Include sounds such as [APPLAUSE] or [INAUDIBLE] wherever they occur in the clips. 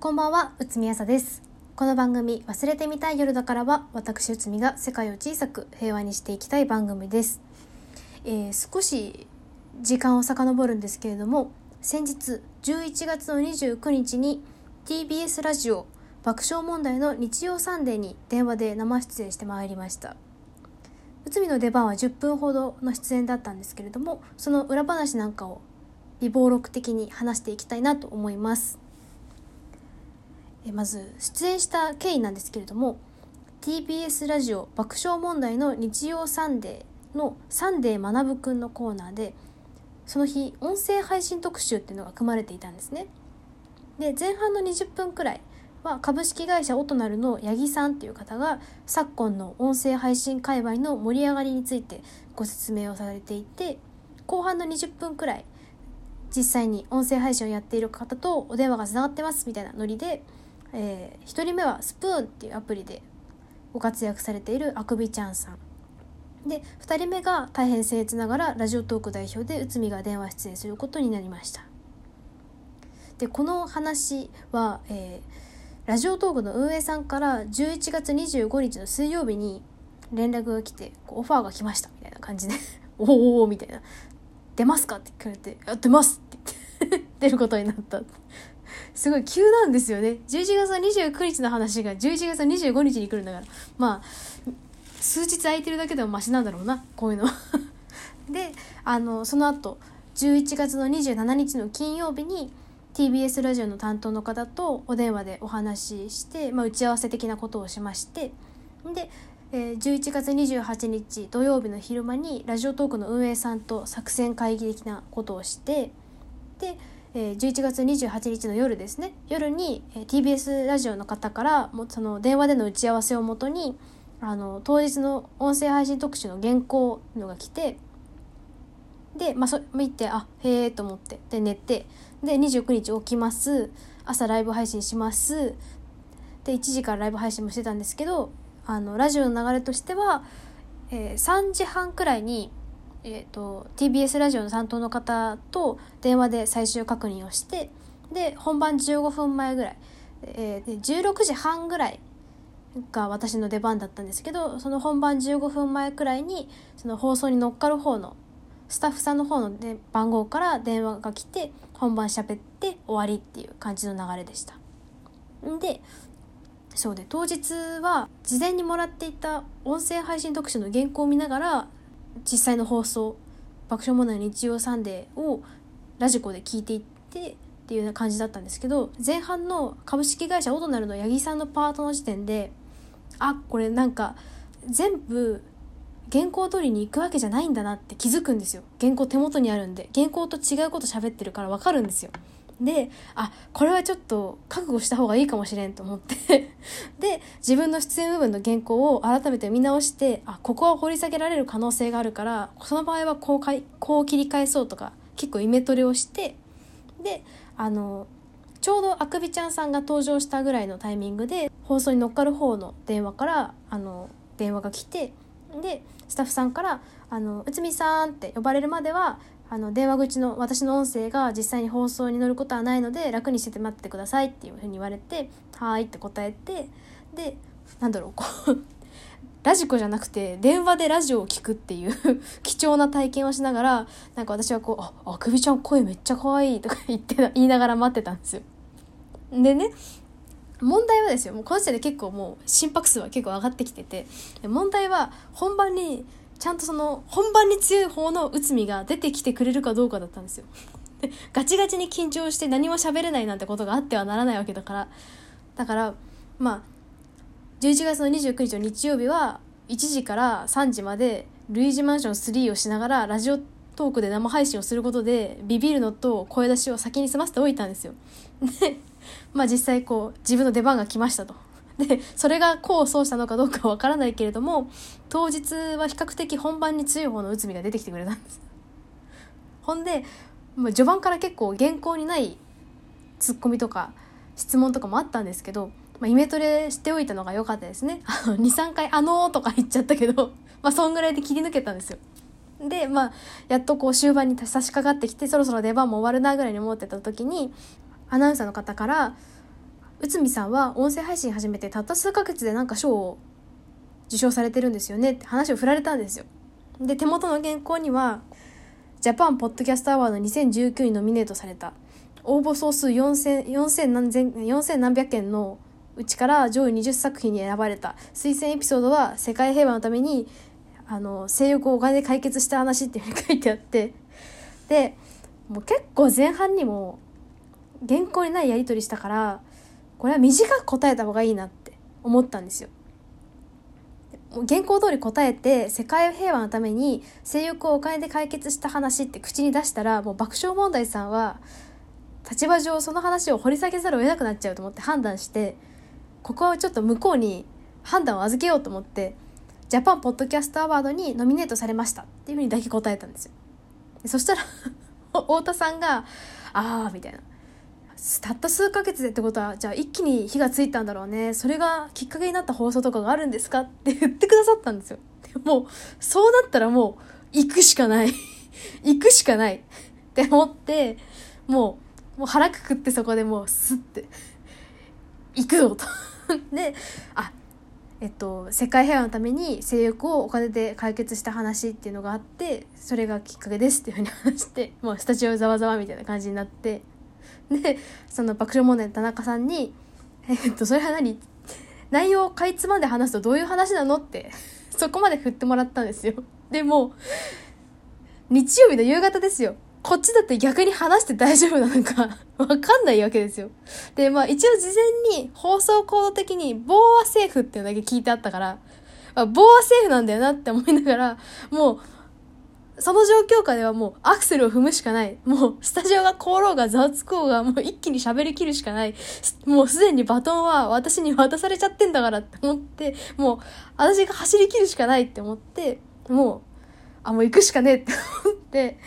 こんばんは、内海朝です。この番組、忘れてみたい夜だからは、私内海が世界を小さく平和にしていきたい番組です。えー少し時間を遡るんですけれども、先日11月の29日に TBS ラジオ爆笑問題の日曜サンデーに電話で生出演してまいりました。内海の出番は10分ほどの出演だったんですけれども、その裏話なんかを備忘録的に話していきたいなと思います。えまず出演した経緯なんですけれども TBS ラジオ爆笑問題の日曜サンデーの「サンデー学ぶくん」のコーナーでその日音声配信特集っていうのが組まれていたんですね。で前半の20分くらいは株式会社オトナルの八木さんっていう方が昨今の音声配信界隈の盛り上がりについてご説明をされていて後半の20分くらい実際に音声配信をやっている方とお電話がつながってますみたいなノリでえー、1人目はスプーンっていうアプリでご活躍されているあくびちゃんさん。で2人目が大変僭越ながらラジオトーク代表で内海が電話出演することになりました。でこの話は、えー、ラジオトークの運営さんから11月25日の水曜日に連絡が来てオファーが来ましたみたいな感じで [LAUGHS] おーおーみたいな「出ますか?」って聞かれて「やってます」って言って [LAUGHS] 出ることになった。すごい急なんですよね。11月の29日の話が11月の25日に来るんだから。まあ数日空いてるだけでもマシなんだろうなこういうの。[LAUGHS] であのその後11月の27日の金曜日に TBS ラジオの担当の方とお電話でお話しして、まあ、打ち合わせ的なことをしまして。で、えー11月28日土曜日の昼間にラジオトークの運営さんと作戦会議的なことをして。でえー11月28日の夜ですね。夜に、えー TBS ラジオの方からもその電話での打ち合わせをもとにあの当日の音声配信特集の原稿のが来てで、まあ、そ見てあへえと思ってで寝てで29日起きます。朝ライブ配信します。で1時からライブ配信もしてたんですけどあのラジオの流れとしては、えー3時半くらいにえー、と TBS ラジオの担当の方と電話で最終確認をしてで本番15分前ぐらい、えーで16時半ぐらいが私の出番だったんですけどその本番15分前くらいにその放送に乗っかる方のスタッフさんの方の、ね、番号から電話が来て本番喋って終わりっていう感じの流れでした。でそうで当日は事前にもらっていた音声配信特集の原稿を見ながら実際の放送爆笑問題の日曜サンデーをラジコで聞いていってっていうような感じだったんですけど前半の株式会社オトナルの八木さんのパートの時点であこれなんか全部原稿通りに行くわけじゃないんだなって気づくんですよ。原稿手元にあるんで。原稿と違うこと喋ってるから分かるんですよ。であこれはちょっと覚悟した方がいいかもしれんと思って。[LAUGHS] で自分の出演部分の原稿を改めて見直してあここは掘り下げられる可能性があるからその場合はこうかいこう切り返そうとか結構イメトレをしてであのちょうどあくびちゃんさんが登場したぐらいのタイミングで放送に乗っかる方の電話からあの電話が来てでスタッフさんから「あの内海さん」って呼ばれるまではあの電話口の私の音声が実際に放送に乗ることはないので楽にしてて待っててくださいっていうふうに言われて「はい」って答えてでなんだろうこう [LAUGHS] ラジコじゃなくて電話でラジオを聞くっていう [LAUGHS] 貴重な体験をしながらなんか私はこう「ああくびちゃん声めっちゃ可愛いとか言って言いながら待ってたんですよ。でね問題はですよもうこの時点で結構もう心拍数は結構上がってきてて問題は本番にちゃんとその本番に強い方の内海が出てきてくれるかどうかだったんですよ。[LAUGHS] でガチガチに緊張して何も喋れないなんてことがあってはならないわけだからだからまあ11月の29日の日曜日は1時から3時までルイージマンション3をしながらラジオトークで生配信をすることでビビるのと声出しを先に済ませておいたんですよ。[LAUGHS] でまあ実際こう自分の出番が来ましたと。でそれが功を奏したのかどうかわからないけれども当日は比較的本番に強い方の内海が出てきてくれたんです。ほんで、まあ、序盤から結構原稿にないツッコミとか質問とかもあったんですけど、まあ、イメトレしておいたのが良かったですね。[LAUGHS] 2、3回、あのーとか言っちゃったけど、[LAUGHS] まあ、そんぐらいで切り抜けたんですよ。で、まあ、やっとこう終盤に差し掛かってきて、そろそろ出番も終わるなぐらいに思ってた時に、アナウンサーの方から、内海さんは音声配信始めてたった数ヶ月でなんか賞を受賞されてるんですよねって話を振られたんですよ。で手元の原稿にはジャパンポッドキャストアワード2019にノミネートされた。応募総数4000 4000何千4000何百件のうちから上位20作品に選ばれた。推薦エピソードは世界平和のためにあの性欲をお金で解決した話っていうふうに書いてあって。でもう結構前半にも原稿にないやり取りしたからこれは短く答えた方がいいなって思ったんですよ。原稿通り答えて世界平和のために性欲をお金で解決した話って口に出したらもう爆笑問題さんは立場上その話を掘り下げざるを得なくなっちゃうと思って判断してここはちょっと向こうに判断を預けようと思ってジャパンポッドキャストアワードにノミネートされましたっていうふうにだけ答えたんですよ。そしたら [LAUGHS] 太田さんが「ああ」みたいなたった数ヶ月でってことはじゃあ一気に火がついたんだろうね。それがきっかけになった放送とかがあるんですかって言ってくださったんですよ。で [LAUGHS] もうそうなったらもう行くしかない。[LAUGHS] 行くしかない。って思ってもうもう腹くくってそこでもうスッて。行くよと。[LAUGHS] であえっと、世界平和のために性欲をお金で解決した話っていうのがあってそれがきっかけですっていうふうに話してもうスタジオざわざわみたいな感じになって。[LAUGHS] でその爆笑問題の田中さんに「えっとそれは何？内容をかいつまんで話すとどういう話なの?」って [LAUGHS] そこまで振ってもらったんですよ。でも日曜日の夕方ですよ。こっちだって逆に話して大丈夫なのか [LAUGHS] わかんないわけですよ。で、まあ一応事前に放送コード的に棒はセーフっていうのだけ聞いてあったから、まあ、棒はセーフなんだよなって思いながら、もうその状況下ではもうアクセルを踏むしかない。もうスタジオが凍ろうがざわつこうがもう一気に喋りきるしかない。もうすでにバトンは私に渡されちゃってんだからって思って、もう私が走りきるしかないって思って、もう、あ、もう行くしかねえって思って、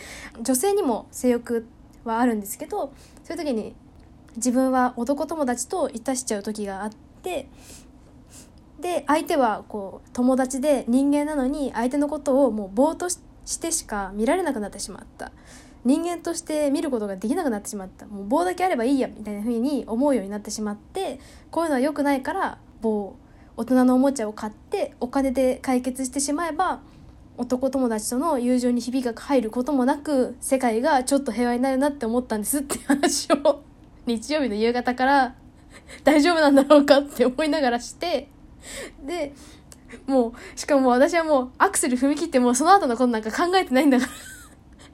女性にも性欲はあるんですけど、そういう時に自分は男友達といたしちゃう時があって、で、相手はこう友達で人間なのに相手のことをもうぼーっとして、してしか見られなくなってしまった。人間として見ることができなくなってしまった。もう棒だけあればいいやみたいな風に思うようになってしまってこういうのは良くないから棒大人のおもちゃを買ってお金で解決してしまえば男友達との友情にひびが入ることもなく世界がちょっと平和になるなって思ったんです。って話を日曜日の夕方から大丈夫なんだろうかって思いながらして。でもう、しかも私はもうアクセル踏み切ってもうその後のことなんか考えてないんだから。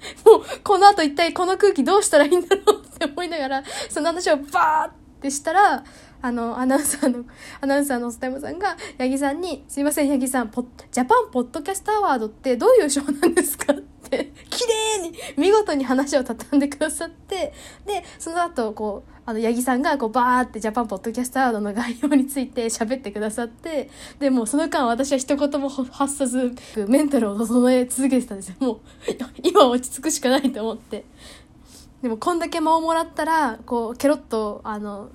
[LAUGHS] もう、この後一体この空気どうしたらいいんだろうって思いながら、その話をバーってしたら、あの、アナウンサーの、アナウンサーのスタイムさんが、八木さんに、すいません、八木さん、ポジャパンポッドキャストアワードってどういう賞なんですかって綺麗に見事に話を畳んでくださってでその後こうあの八木さんがこうバーってジャパンポッドキャストアワードの概要について喋ってくださってでもうその間私は一言も発さずメンタルを整え続けてたんですよ。もう今落ち着くしかないと思って。でもこんだけ間をもらったらこうケロッとあの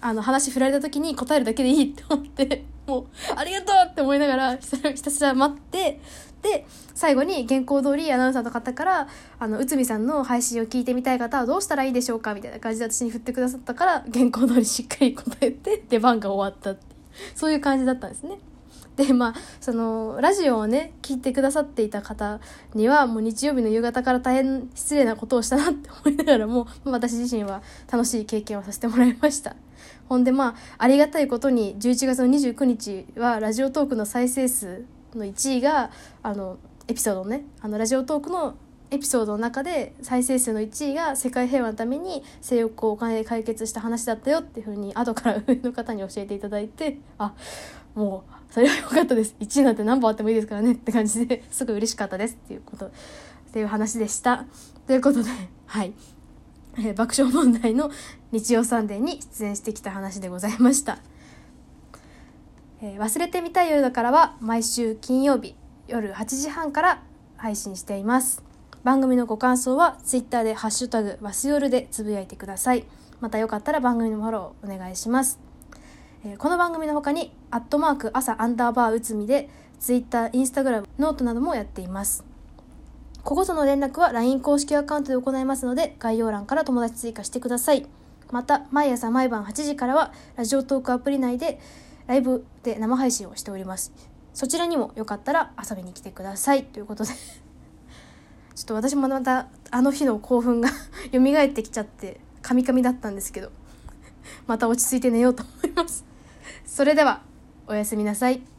あの話振られた時に答えるだけでいいって思ってもうありがとうって思いながらひたすら待ってで最後に原稿通りアナウンサーの方からあの内海さんの配信を聞いてみたい方はどうしたらいいでしょうかみたいな感じで私に振ってくださったから原稿通りしっかり答えて [LAUGHS] 出番が終わったってそういう感じだったんですね。でまあそのラジオをね聞いてくださっていた方にはもう日曜日の夕方から大変失礼なことをしたなって思いながらも [LAUGHS] 私自身は楽しい経験をさせてもらいましたほんでまあありがたいことに11月の29日はラジオトークの再生数の1位があのエピソードねあのラジオトークのエピソードの中で再生数の1位が世界平和のために性欲をお金で解決した話だったよっていうふうに後から上の方に教えていただいて [LAUGHS] あもうそれは良かったです。1位なんて何本あってもいいですからね。って感じですごい嬉しかったですっていうことっていう話でした。ということではい、[LAUGHS] えー、爆笑問題の日曜サンデーに出演してきた話でございました。えー、忘れてみたい夜だからは毎週金曜日夜8時半から配信しています。番組のご感想は Twitter でハッシュタグわす夜でつぶやいてください。またよかったら番組のフォローお願いします、えー、この番組の他にアットマーク朝アンダーバーうつみで Twitter、Instagram、 note などもやっています。こことの連絡は LINE 公式アカウントで行いますので概要欄から友達追加してください。また毎朝毎晩8時からはラジオトークアプリ内でライブで生配信をしております。そちらにもよかったら遊びに来てください。ということで。[LAUGHS] ちょっと私もまたあの日の興奮が [LAUGHS] 蘇ってきちゃってカミカミだったんですけど。また落ち着いて寝ようと思います。それではおやすみなさい。